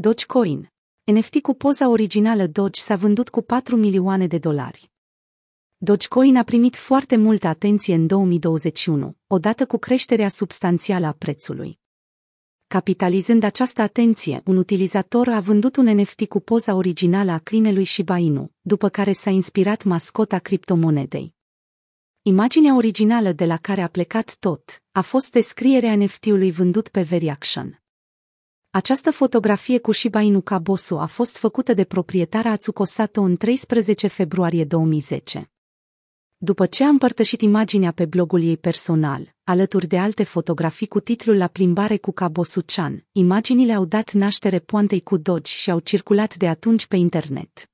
Dogecoin. NFT cu poza originală Doge s-a vândut cu 4 milioane de dolari. Dogecoin a primit foarte multă atenție în 2021, odată cu creșterea substanțială a prețului. Capitalizând această atenție, un utilizator a vândut un NFT cu poza originală a câinelui Shiba Inu, după care s-a inspirat mascota criptomonedei. Imaginea originală de la care a plecat tot a fost descrierea NFT-ului vândut pe Veriaction. Această fotografie cu Shiba Inu Kabosu a fost făcută de proprietara Atsuko Sato în 13 februarie 2010. După ce a împărtășit imaginea pe blogul ei personal, alături de alte fotografii cu titlul La plimbare cu Kabosu-chan, imaginile au dat naștere poantei cu Doge și au circulat de atunci pe internet.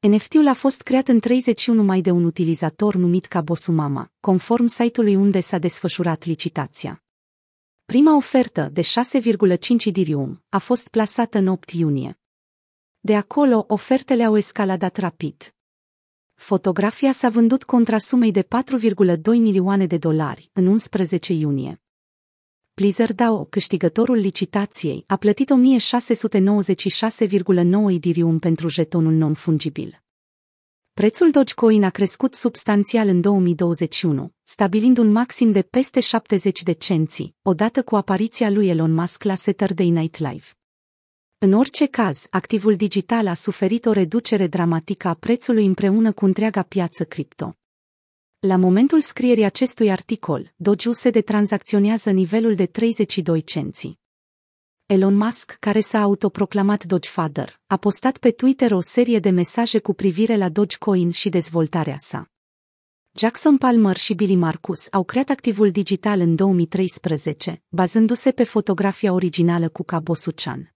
NFT-ul a fost creat în 31 mai de un utilizator numit Kabosu Mama, conform site-ului unde s-a desfășurat licitația. Prima ofertă, de 6,5 Ethereum, a fost plasată în 8 iunie. De acolo, ofertele au escaladat rapid. Fotografia s-a vândut contra sumei de 4,2 milioane de dolari în 11 iunie. Blizzard DAO, câștigătorul licitației, a plătit 1696,9 Ethereum pentru jetonul non-fungibil. Prețul Dogecoin a crescut substanțial în 2021, stabilind un maxim de peste 70 de cenți, odată cu apariția lui Elon Musk la Saturday Night Live. În orice caz, activul digital a suferit o reducere dramatică a prețului împreună cu întreaga piață cripto. La momentul scrierii acestui articol, Doge-USD tranzacționează nivelul de 32 cenți. Elon Musk, care s-a autoproclamat Dogefather, a postat pe Twitter o serie de mesaje cu privire la Dogecoin și dezvoltarea sa. Jackson Palmer și Billy Marcus au creat activul digital în 2013, bazându-se pe fotografia originală cu Kabosu-chan.